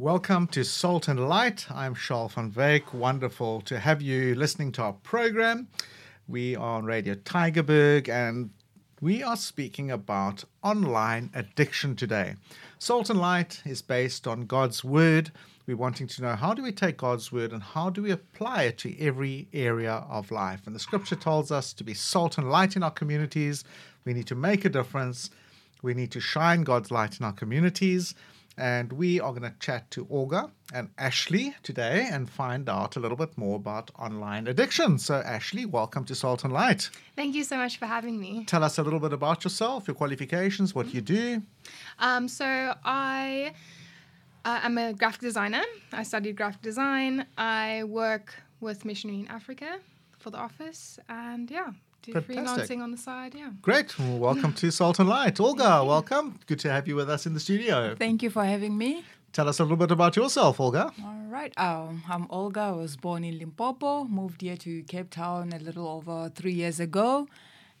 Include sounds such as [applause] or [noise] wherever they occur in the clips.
Welcome to Salt and Light. I'm Charles van Wyk. Wonderful to have you listening to our program. We are on Radio Tygerberg and we are speaking about online addiction today. Salt and Light is based on God's Word. We're wanting to know how do we take God's Word and how do we apply it to every area of life. And the scripture tells us to be salt and light in our communities. We need to make a difference. We need to shine God's light in our communities. And we are going to chat to Olga and Ashley today and find out a little bit more about online addiction. So, Ashley, welcome to Salt and Light. Thank you so much for having me. Tell us a little bit about yourself, your qualifications, what you do. Um, so, I uh, am a graphic designer. I studied graphic design. I work with Missionary in Africa for the office. And yeah, do Fantastic. freelancing on the side. Yeah. Great. Well, welcome to Salt and Light. Olga, welcome. Good to have you with us in the studio. Thank you for having me. Tell us a little bit about yourself, Olga. All right. Um, I'm Olga. I was born in Limpopo, moved here to Cape Town a little over three years ago,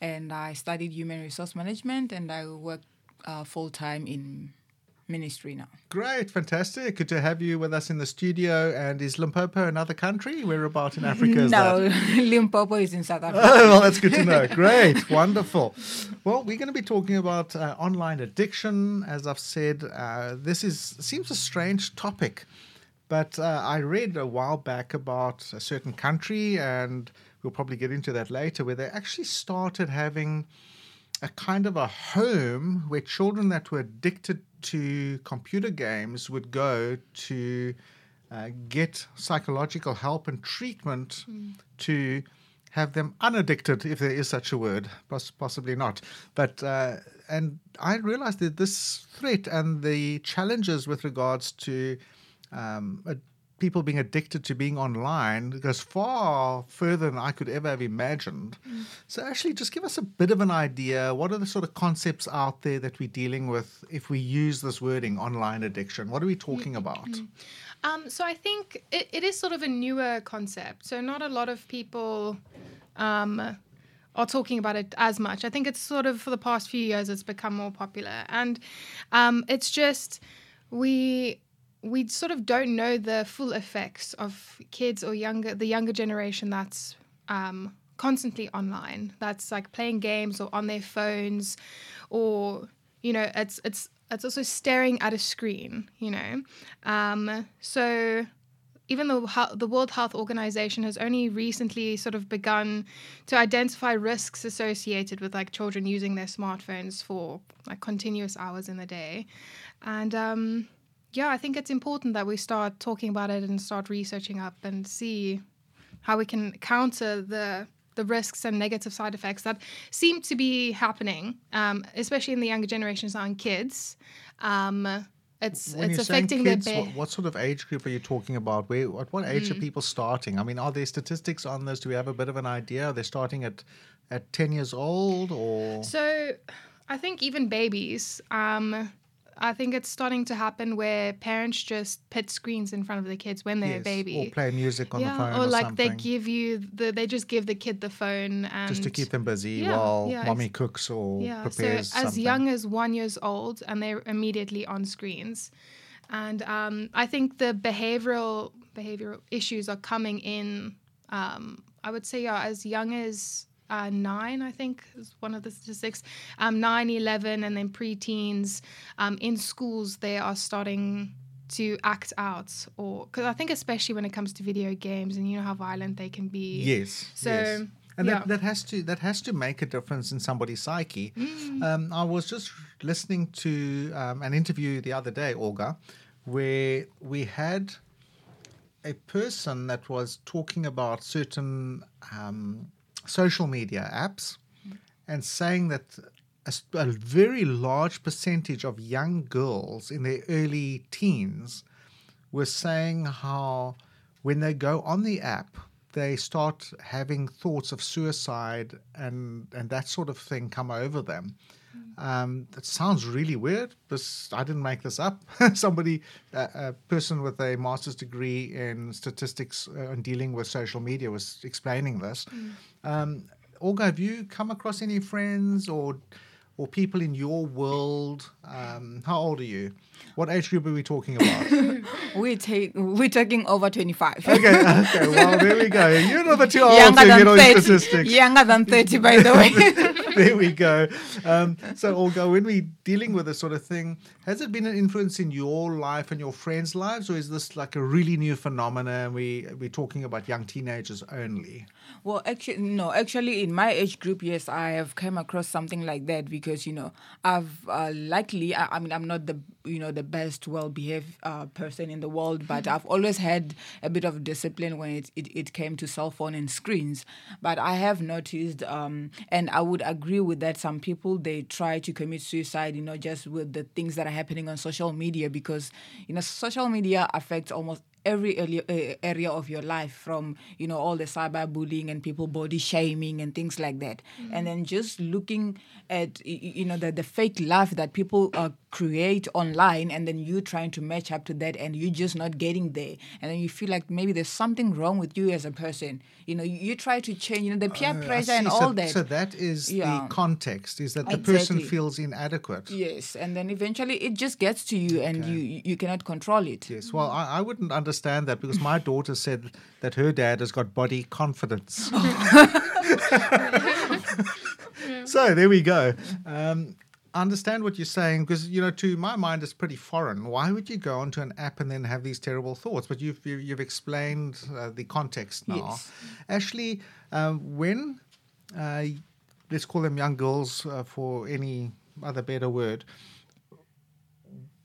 and I studied human resource management and I work uh, full time in ministry now. Great, fantastic. Good to have you with us in the studio. And is Limpopo another country? We're about in Africa no? [laughs] Limpopo is in South Africa. [laughs] Oh, well, that's good to know. Great, [laughs] wonderful. Well, we're going to be talking about uh, online addiction. As I've said, uh, this is seems a strange topic, but uh, I read a while back about a certain country, and we'll probably get into that later, where they actually started having a kind of a home where children that were addicted to computer games would go to uh, get psychological help and treatment to have them unaddicted, if there is such a word, Poss- possibly not. But uh, and I realized that this threat and the challenges with regards to um, people being addicted to being online goes far further than I could ever have imagined. So, actually, just give us a bit of an idea. What are the sort of concepts out there that we're dealing with if we use this wording, online addiction? What are we talking about? Um, so I think it, it is sort of a newer concept. So not a lot of people um, are talking about it as much. I think it's sort of for the past few years it's become more popular, and um, it's just we we sort of don't know the full effects of kids or younger the younger generation that's um, constantly online. That's like playing games or on their phones, or you know, it's it's it's also staring at a screen. You know, um, so even though the World Health Organization has only recently sort of begun to identify risks associated with like children using their smartphones for like continuous hours in the day, and um, yeah, I think it's important that we start talking about it and start researching up and see how we can counter the the risks and negative side effects that seem to be happening, um, especially in the younger generations now and kids. Um, it's When it's affecting kids, their. what, what sort of age group are you talking about? Where, at what age Mm. are people starting? I mean, are there statistics on this? Do we have a bit of an idea? Are they starting at at ten years old or? So, I think even babies, um, I think it's starting to happen where parents just put screens in front of the kids when they're a baby. or play music on yeah, the phone, or or, like something, they give you the, they just give the kid the phone and just to keep them busy Yeah, while yeah, mommy cooks or yeah. So prepares as something. young as one years old, and they're immediately on screens, and um, I think the behavioral behavioral issues are coming in. Um, I would say yeah, as young as uh, nine, I think is one of the statistics. Um, 9, 11, and then preteens um, in schools, they are starting to act out, or because I think especially when it comes to video games, and you know how violent they can be. Yes. So, yes. And yeah. that, that has to that has to make a difference in somebody's psyche. Mm. Um, I was just listening to um, an interview the other day, Olga, where we had a person that was talking about certain um, social media apps and saying that a very large percentage of young girls in their early teens were saying how when they go on the app, they start having thoughts of suicide and, and that sort of thing come over them. Um, that sounds really weird. This I didn't make this up. [laughs] Somebody, uh, a person with a master's degree in statistics uh, and dealing with social media, was explaining this. Um, Olga, have you come across any friends or or people in your world? Um, how old are you? What age group are we talking about? [laughs] We take we're talking over twenty five. okay, okay. Well, there we go. You're not too old Younger to than get on 30. statistics. Younger than 30, by the way. [laughs] there we go. Um, so, Olga, when we're dealing with this sort of thing, has it been an influence in your life and your friends' lives, or is this like a really new phenomenon? We we're talking about young teenagers only. Well, actually, no. Actually, in my age group, yes, I have come across something like that because you know I've uh, likely. I, I mean, I'm not the you know the best well-behaved uh, person in the world, but I've always had a bit of discipline when it, it, it came to cell phone and screens. But I have noticed, um, and I would agree with that. Some people they try to commit suicide, you know, just with the things that are happening on social media because you know social media affects almost every area, uh, area of your life from you know all the cyberbullying and people body shaming and things like that. And then just looking at you know the, the fake life that people uh, create online and then you trying to match up to that and you just not getting there and then you feel like maybe there's something wrong with you as a person you know you, you try to change you know the peer Uh, pressure and see. all that So that is Yeah. the context: is that the person feels inadequate. yes and then eventually it just gets to you and you you cannot control it Yes, well, I, I wouldn't understand that because my daughter said that her dad has got body confidence. [laughs] [laughs] so there we go. Um, understand what you're saying because you know, to my mind, it's pretty foreign. Why would you go onto an app and then have these terrible thoughts? But you've you- you've explained uh, the context now. Yes. Ashley, um, when uh, let's call them young girls uh, for any other better word,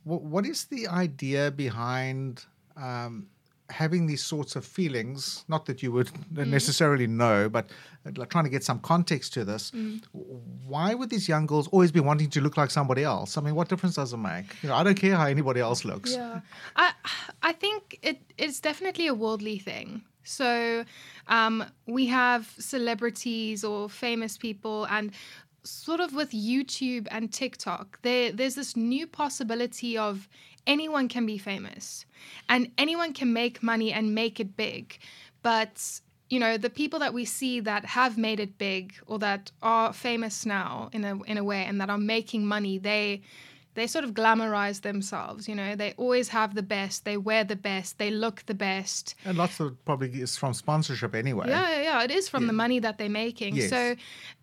what, what is the idea behind um, having these sorts of feelings? Not that you would necessarily know, but uh, like trying to get some context to this. Why would these young girls always be wanting to look like somebody else? I mean, what difference does it make? You know, I don't care how anybody else looks. Yeah, I I think it it's definitely a worldly thing. So um, we have celebrities or famous people, and sort of with YouTube and TikTok, there there's this new possibility of anyone can be famous, and anyone can make money and make it big, but you know the people that we see that have made it big or that are famous now in a in a way and that are making money they they sort of glamorize themselves you know? They always have the best they wear the best they look the best. And lots of it probably is from sponsorship anyway. yeah yeah, yeah. It is from the money that they're making. Yes. so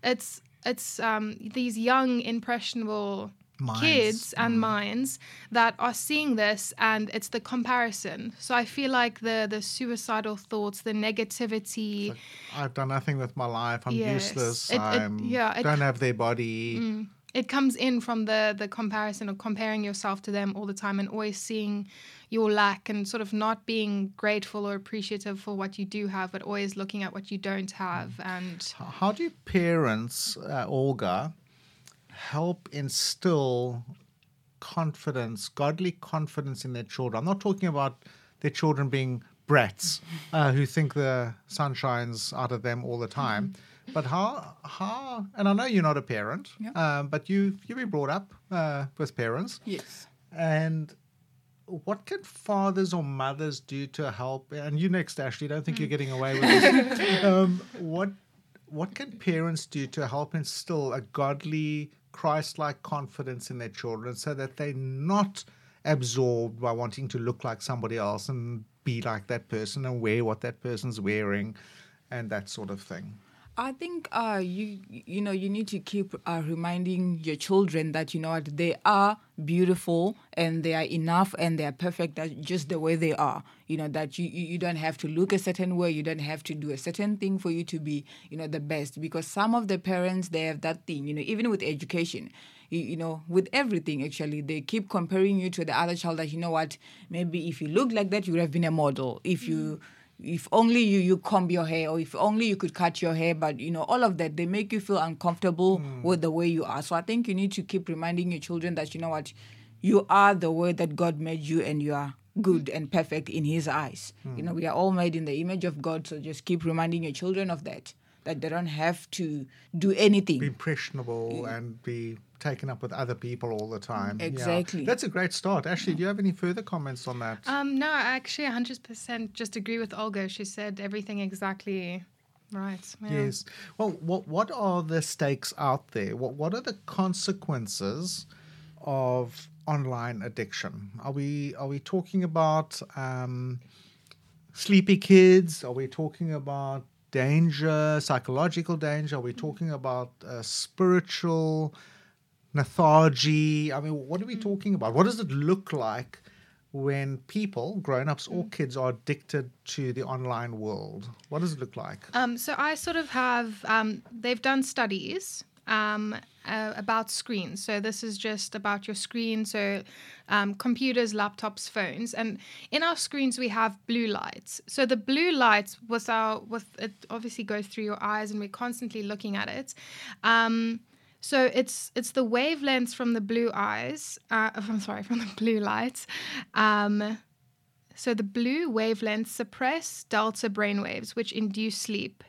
it's it's um, these young impressionable Minds. kids and minds that are seeing this and it's the comparison so i feel like the the suicidal thoughts the negativity I've done nothing with my life. I'm Yes. useless. I'm yeah, it- Mm. don't have their body. it comes in from the the comparison of comparing yourself to them all the time and always seeing your lack and sort of not being grateful or appreciative for what you do have but always looking at what you don't have and How do parents, uh, Olga, help instill confidence, godly confidence in their children? I'm not talking about their children being brats uh, who think the sun shines out of them all the time. But how, how, and I know you're not a parent, Yeah. um, but you you've been brought up uh, with parents, yes and what can fathers or mothers do to help? And you next, Ashley. Don't think you're getting away with this. [laughs] um, what what can parents do to help instill a godly, Christ-like confidence in their children, so that they're not absorbed by wanting to look like somebody else and be like that person and wear what that person's wearing, and that sort of thing. I think uh, you you know you need to keep uh, reminding your children that you know what they are beautiful and they are enough and they are perfect that just the way they are. You know that you, you don't have to look a certain way, you don't have to do a certain thing for you to be you know the best because some of the parents they have that thing. You know even with education. You, you know, with everything actually, they keep comparing you to the other child. That you know what, maybe if you look like that, you would have been a model. If you if only you you comb your hair or if only you could cut your hair but you know all of that they make you feel uncomfortable hmm. with the way you are. So i think you need to keep reminding your children that you know what you are the way that god made you and you are good and perfect in his eyes. You hmm. know we are all made in the image of god so just keep reminding your children of that that they don't have to do anything be impressionable and be taken up with other people all the time. Yeah. Exactly. That's a great start. Ashley, do you have any further comments on that? um no i actually 100% just agree with olga she said everything exactly Right. yeah. Yes. Well, what what are the stakes out there? What what are the consequences of online addiction? Are we are we talking about um, sleepy kids? Are we talking about danger, psychological danger? Are we talking about uh, spiritual lethargy? I mean, what are we talking about? What does it look like? When people, grown-ups or kids, are addicted to the online world, what does it look like? Um, so I sort of have, um, they've done studies um, uh, about screens. So this is just about your screen. So um, computers, laptops, phones, and in our screens we have blue lights. So the blue lights, with our, with it obviously goes through your eyes, and we're constantly looking at it. Um, so it's it's the wavelengths from the blue eyes. Uh, [laughs] I'm sorry, from the blue lights. Um, so the blue wavelengths suppress delta brainwaves, which induce sleep.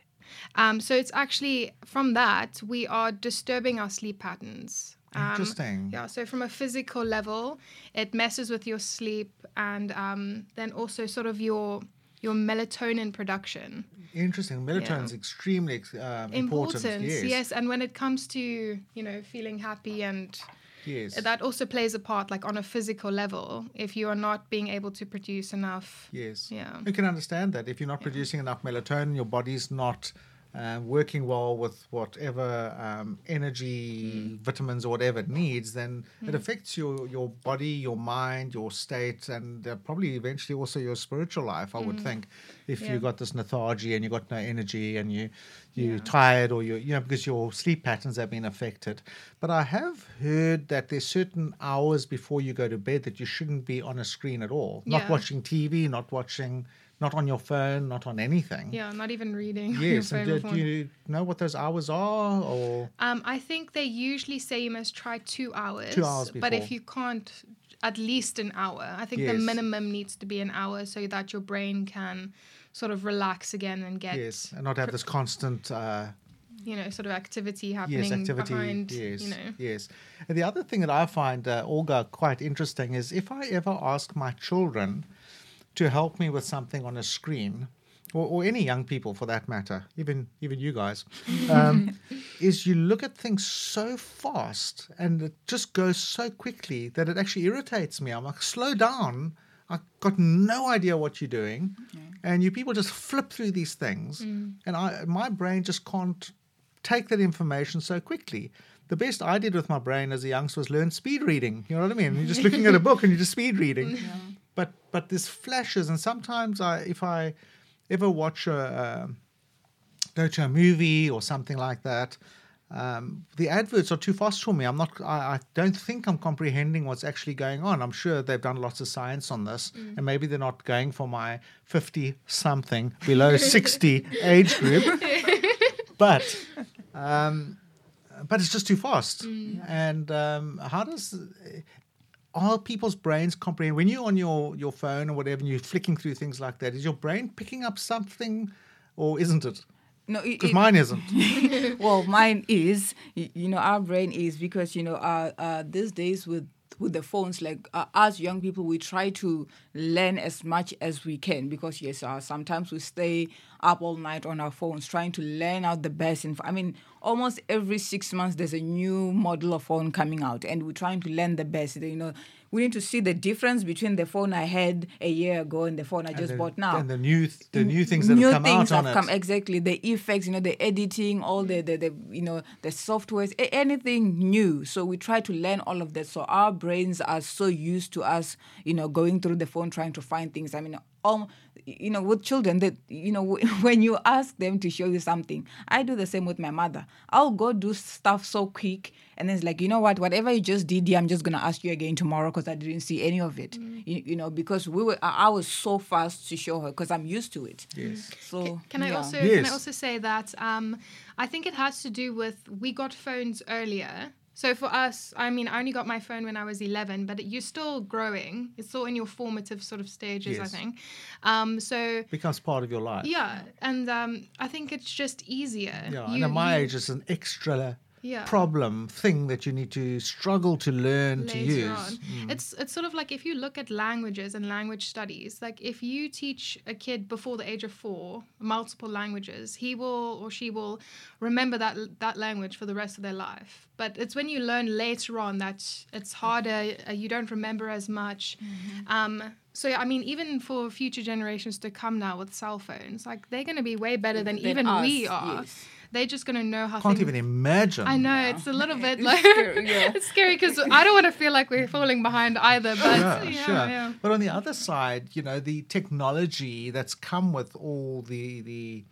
Um, so it's actually from that we are disturbing our sleep patterns. Um, Interesting. Yeah. So from a physical level, it messes with your sleep, and um, then also sort of your your melatonin production. Interesting. Melatonin is extremely um, important. Important, Yes. yes. And when it comes to you know feeling happy and Yes. that also plays a part, like on a physical level, if you are not being able to produce enough. yes. Yeah. You can understand that if you're not producing enough melatonin, your body's not um, working well with whatever um, energy, Mm. vitamins, or whatever it needs, then it affects your, your body, your mind, your state, and uh, probably eventually also your spiritual life. I would think, if Mm. Yeah. you got this lethargy and you got no energy and you you're Yeah. tired or you you know because your sleep patterns have been affected. But I have heard that there's certain hours before you go to bed that you shouldn't be on a screen at all. Not watching TV, not watching, not on your phone, not on anything. Yeah, not even reading. on your Yes, and do, do you know what those hours are, or Um, I think they usually say you must try two hours. Two hours But if you can't, at least an hour. I think the minimum needs to be an hour so that your brain can sort of relax again and get, yes, and not have this constant uh, you know, sort of activity happening yes activity. behind, yes, you know. yes. And the other thing that I find uh, Olga quite interesting is if I ever ask my children to help me with something on a screen. Or, or any young people for that matter, even even you guys, um, [laughs] is you look at things so fast and it just goes so quickly that it actually irritates me. I'm like, slow down. I've got no idea what you're doing, and you people just flip through these things, and I my brain just can't take that information so quickly. The best I did with my brain as a youngster was learn speed reading. You know what I mean? You're just looking at a book and you're just speed reading. [laughs] But but there's flashes, and sometimes I if I ever watch a go to a movie or something like that. Um, the adverts are too fast for me. I'm not. I, I don't think I'm comprehending what's actually going on. I'm sure they've done lots of science on this, and maybe they're not going for my 50 something below 60 [laughs] age group. [laughs] But um, but it's just too fast. And um, how does are people's brains comprehend when you're on your your phone or whatever and you're flicking through things like that? Is your brain picking up something, or isn't it? No, Because mine isn't. [laughs] well, mine is, you know, our brain is because you know, uh, uh, these days with with the phones, like uh, us young people, we try to learn as much as we can because yes, uh, sometimes we stay up all night on our phones trying to learn out the best. Inf- I mean, almost every six months there's a new model of phone coming out, and we're trying to learn the best. You know, we need to see the difference between the phone I had a year ago and the phone I just the, bought now. And the new th- the new things that new have come things out on have it. exactly. The effects you know the editing all the, the the you know the softwares a- anything new. So we try to learn all of that. So our brains are so used to us you know going through the phone trying to find things. I mean um, you know with children that you know [laughs] when you ask them to show you something i do the same with my mother i'll go do stuff so quick and then it's like you know what whatever you just did here i'm just gonna ask you again tomorrow because i didn't see any of it you, you know because we were i I was so fast to show her because i'm used to it Yes. so Can I yeah. also can I also say that um, I think it has to do with we got phones earlier. So for us, I mean, I only got my phone when I was 11, but you're still growing. It's still in your formative sort of stages, I think. Um, so becomes part of your life. yeah, and um, I think it's just easier. Yeah, You- and at my you- age, it's an extra Yeah. problem thing that you need to struggle to learn to use. on. Mm. It's it's sort of like if you look at languages and language studies, like if you teach a kid before the age of four multiple languages, he will or she will remember that that language for the rest of their life. But it's when you learn later on that it's harder. Uh, you don't remember as much. Mm-hmm. Um, so I mean, even for future generations to come now with cell phones, like they're going to be way better than, Than even we are. yes. They're just going to know how. Can't things- even imagine. I know it's a little [laughs] bit like [laughs] it's scary because I don't want to feel like we're falling behind either. But Yeah, [laughs] yeah, sure. yeah. But on the other side, you know, the technology that's come with all the the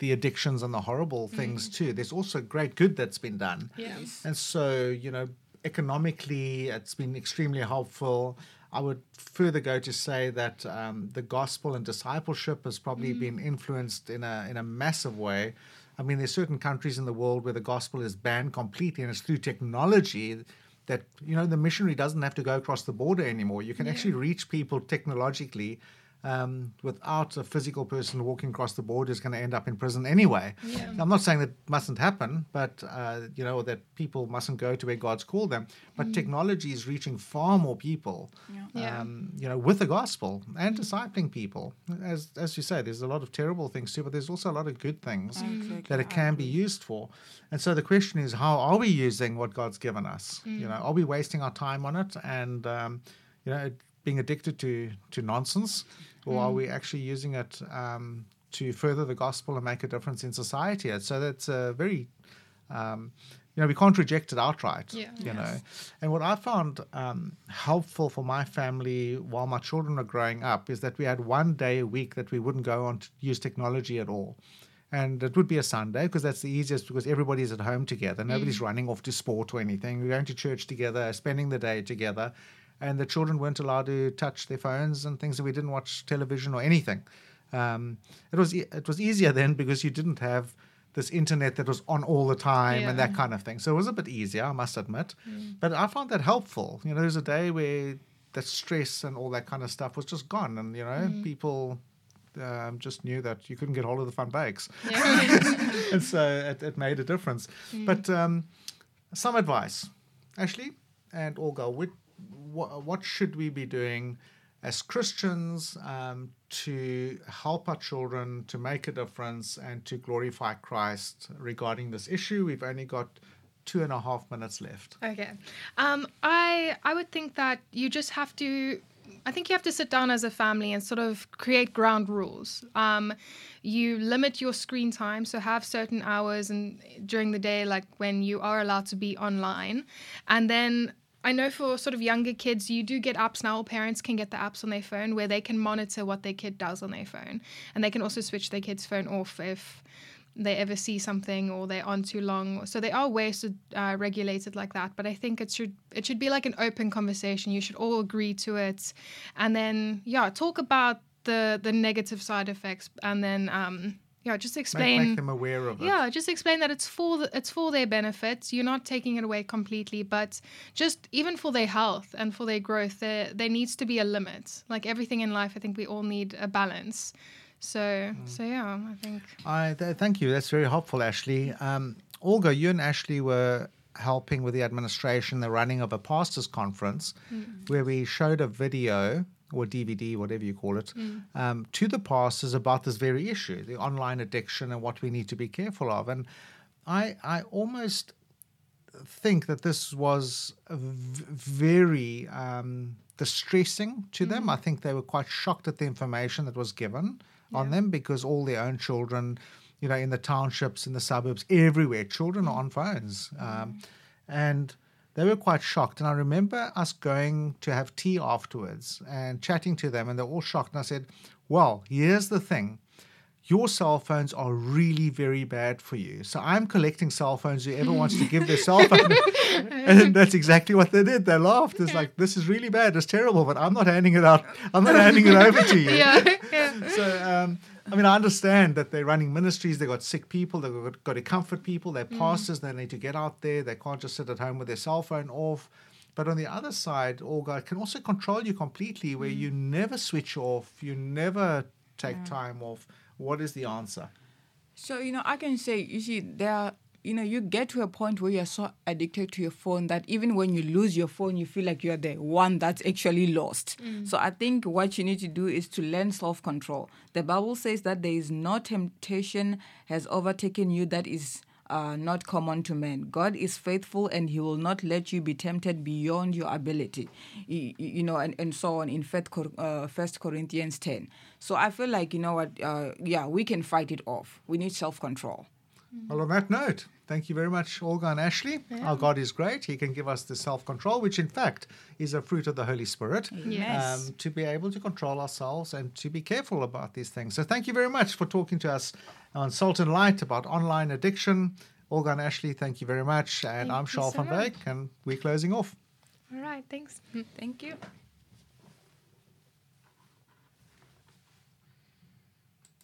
the addictions and the horrible things too. There's also great good that's been done. Yeah. And so, you know, economically, it's been extremely helpful. I would further go to say that um, the gospel and discipleship has probably been influenced in a in a massive way. I mean, there's certain countries in the world where the gospel is banned completely, and it's through technology that you know the missionary doesn't have to go across the border anymore. You can actually reach people technologically um, without a physical person walking across the border is going to end up in prison anyway. Yeah. I'm not saying that mustn't happen, but uh, you know that people mustn't go to where God's called them. But technology is reaching far more people, Yeah. um, you know, with the gospel and discipling people. As as you say, there's a lot of terrible things too, but there's also a lot of good things Exactly, that it can be used for. And so the question is, how are we using what God's given us? You know, are we wasting our time on it and um, you know being addicted to to nonsense, or are we actually using it um, to further the gospel and make a difference in society? And so that's a very um, you know, we can't reject it outright. Yeah. You know, and what I found um, helpful for my family while my children were growing up is that we had one day a week that we wouldn't go on to use technology at all. And it would be a Sunday because that's the easiest because everybody's at home together. Nobody's running off to sport or anything. We're going to church together, spending the day together. And the children weren't allowed to touch their phones and things, and we didn't watch television or anything. Um, it was e- it was easier then because you didn't have this internet that was on all the time and that kind of thing. So it was a bit easier, I must admit. But I found that helpful. You know, there's a day where that stress and all that kind of stuff was just gone, and you know, people um, just knew that you couldn't get hold of the van Wyks, Yeah. [laughs] and so it, it made a difference. But um, some advice, Ashley and Olga, what, what, what should we be doing as Christians um, to help our children to make a difference and to glorify Christ regarding this issue? We've only got two and a half minutes left. Okay. Um, I I would think that you just have to. I think you have to sit down as a family and sort of create ground rules. Um, you limit your screen time, so have certain hours and during the day, like when you are allowed to be online, and then. I know for sort of younger kids, you do get apps now. Parents can get the apps on their phone where they can monitor what their kid does on their phone, and they can also switch their kid's phone off if they ever see something or they're on too long. So there are ways to uh, regulate it like that. But I think it should it should be like an open conversation. You should all agree to it, and then yeah, talk about the the negative side effects, and then um, yeah, just explain. make them aware of it. yeah, just explain that it's for the, it's for their benefit. You're not taking it away completely, but just even for their health and for their growth, there there needs to be a limit. Like everything in life, I think we all need a balance. So so yeah, I think I th- thank you. That's very helpful, Ashley. Um, Olga, you and Ashley were helping with the administration, the running of a pastors' conference, where we showed a video or DVD, whatever you call it, um, to the pastors about this very issue, the online addiction, and what we need to be careful of. And I, I almost think that this was very um, distressing to them. I think they were quite shocked at the information that was given on them because all their own children, you know, in the townships, in the suburbs, everywhere, children are on phones. Um, and they were quite shocked. And I remember us going to have tea afterwards and chatting to them, and they're all shocked. And I said, Well, here's the thing your cell phones are really very bad for you. So I'm collecting cell phones. Whoever wants to give their cell [laughs] phone, [laughs] and that's exactly what they did. They laughed. It's like this is really bad. It's terrible, but I'm not handing it out. I'm not handing it over to you. [laughs] yeah, yeah. So um, I mean, I understand that they're running ministries. They've got sick people. They've got, got to comfort people. They're mm. pastors. They need to get out there. They can't just sit at home with their cell phone off. But on the other side, Olga can also control you completely, where mm. you never switch off. You never take time off. What is the answer? So you know, I can say you see there are you know, you get to a point where you're so addicted to your phone that even when you lose your phone, you feel like you're the one that's actually lost. So I think what you need to do is to learn self control. The Bible says that there is no temptation has overtaken you that is uh, not common to men. God is faithful and He will not let you be tempted beyond your ability. You, you know, and, and so on in First, Cor- uh, Corinthians 10. So I feel like, you know what, uh, yeah, we can fight it off. We need self control. Well, on that note, thank you very much, Olga and Ashley. Our God is great. He can give us the self control, which in fact is a fruit of the Holy Spirit, Yes. um, to be able to control ourselves and to be careful about these things. So, thank you very much for talking to us on Salt and Light about online addiction. Olga and Ashley, thank you very much. And Thank I'm Charles so van. Wyk, and we're closing off. All right. Thanks. [laughs] Thank you.